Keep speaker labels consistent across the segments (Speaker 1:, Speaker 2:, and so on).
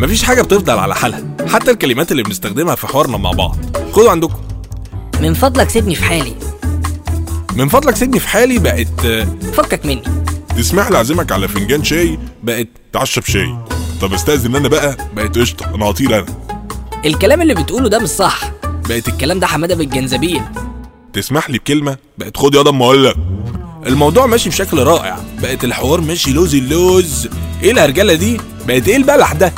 Speaker 1: مفيش حاجة بتفضل على حالها. حتى الكلمات اللي بنستخدمها في حوارنا مع بعض. خدوا عندكم.
Speaker 2: من فضلك سيبني في حالي.
Speaker 1: من فضلك سيبني في حالي بقت
Speaker 2: فكك مني.
Speaker 3: تسمح لي أعزمك على فنجان شاي
Speaker 1: بقت
Speaker 3: تعشى بشاي طب استأذن أنا بقى بقت قشطة. أنا هطير أنا.
Speaker 2: الكلام اللي بتقوله ده مش صح.
Speaker 1: بقت
Speaker 2: الكلام ده حمادة بالجنزبيل.
Speaker 3: تسمح لي بكلمة؟ بقت خد ياض اما أقول لك
Speaker 1: الموضوع ماشي بشكل رائع. بقت الحوار ماشي لوز اللوز. إيه الهرجلة دي؟ بقت إيه البلح ده؟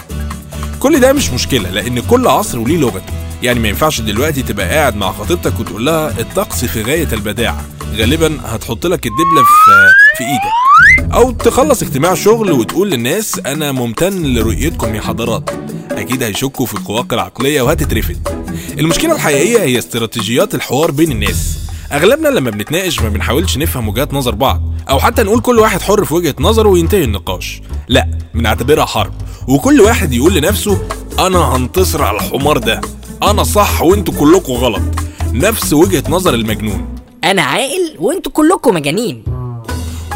Speaker 1: كل ده مش مشكلة لأن كل عصر وليه لغته. يعني ما ينفعش دلوقتي تبقى قاعد مع خطيبتك وتقول لها الطقس في غاية البداعة. غالبا هتحط لك الدبلة في في إيدك. أو تخلص اجتماع شغل وتقول للناس أنا ممتن لرؤيتكم يا حضرات. أكيد هيشكوا في القواك العقلية وهتترفد. المشكلة الحقيقية هي استراتيجيات الحوار بين الناس. أغلبنا لما بنتناقش ما بنحاولش نفهم وجهات نظر بعض أو حتى نقول كل واحد حر في وجهة نظره وينتهي النقاش. لا بنعتبرها حرب. وكل واحد يقول لنفسه أنا هنتصر على الحمار ده. أنا صح وأنتوا كلكم غلط. نفس وجهة نظر المجنون.
Speaker 2: أنا عاقل وأنتوا كلكم مجانين.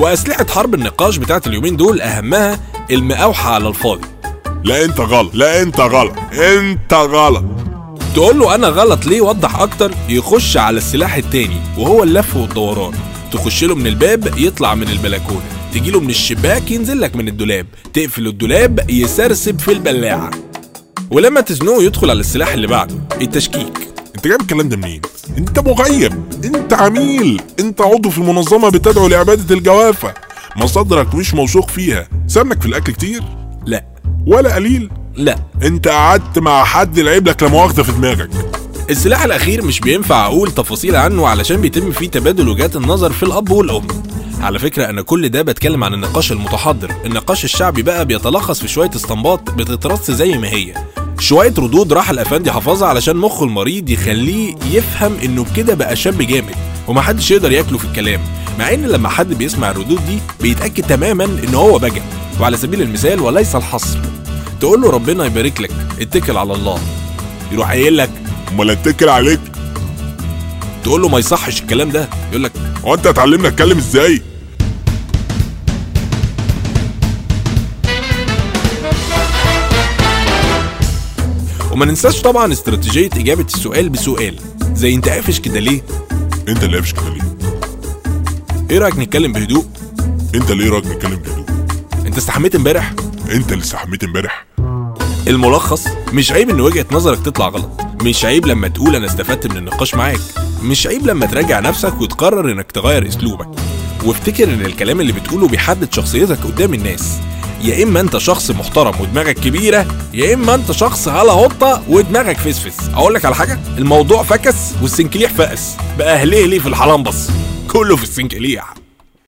Speaker 1: وأسلحة حرب النقاش بتاعت اليومين دول أهمها المقاوحة على الفاضي.
Speaker 3: لا أنت غلط لا أنت غلط أنت غلط.
Speaker 1: تقول له أنا غلط ليه وضح أكتر؟ يخش على السلاح التاني وهو اللف والدوران. تخش له من الباب يطلع من البلكونة. تجي له من الشباك ينزل لك من الدولاب. تقفل الدولاب يسرسب في البلاعة. ولما تزنقه يدخل على السلاح اللي بعده. التشكيك.
Speaker 3: انت جايب الكلام ده منين؟ انت مغيب. انت عميل. انت عضو في منظمه بتدعو لعبادة الجوافة. مصادرك مش موثوق فيها. سمك في الأكل كتير؟
Speaker 1: لا.
Speaker 3: ولا قليل؟
Speaker 1: لا.
Speaker 3: انت قعدت مع حد لعب لك لا مؤاخذة في دماغك.
Speaker 1: السلاح الأخير مش بينفع أقول تفاصيل عنه علشان بيتم فيه تبادل وجهات النظر في الأب والأم. على فكرة أنا كل ده بتكلم عن النقاش المتحضر، النقاش الشعبي بقى بيتلخص في شوية استنباط بتترص زي ما هي. شوية ردود راح الأفندي حافظها علشان مخه المريض يخليه يفهم إنه بكده بقى شاب جامد، ومحدش يقدر ياكله في الكلام، مع إن لما حد بيسمع الردود دي بيتأكد تماما إن هو بجد، وعلى سبيل المثال وليس الحصر. تقول له ربنا يبارك لك، اتكل على الله. يروح قايل لك
Speaker 3: أمال أتكل عليك
Speaker 1: تقول له ما يصحش الكلام ده، يقول لك
Speaker 3: هو انت هتعلمنا اتكلم إزاي؟
Speaker 1: وما ننساش طبعا استراتيجية إجابة السؤال بسؤال. زي أنت قافش كده ليه؟
Speaker 3: انت اللي قافش كده ليه؟
Speaker 1: إيه رأيك نتكلم بهدوء؟
Speaker 3: انت إيه رايك نتكلم بهدوء؟
Speaker 1: أنت استحميت امبارح؟
Speaker 3: انت اللي استحميت امبارح.
Speaker 1: الملخص مش عيب إن وجهة نظرك تطلع غلط، مش عيب لما تقول أنا استفدت من النقاش معاك، مش عيب لما تراجع نفسك وتقرر إنك تغير أسلوبك، وافتكر إن الكلام اللي بتقوله بيحدد شخصيتك قدام الناس، يا إما أنت شخص محترم ودماغك كبيرة، يا إما أنت شخص هلا هطة ودماغك فسفس، أقول لك على حاجة؟ الموضوع فكس والسنكليح فقس، بقى هليه ليه في الحلنبص، كله في السنكليح.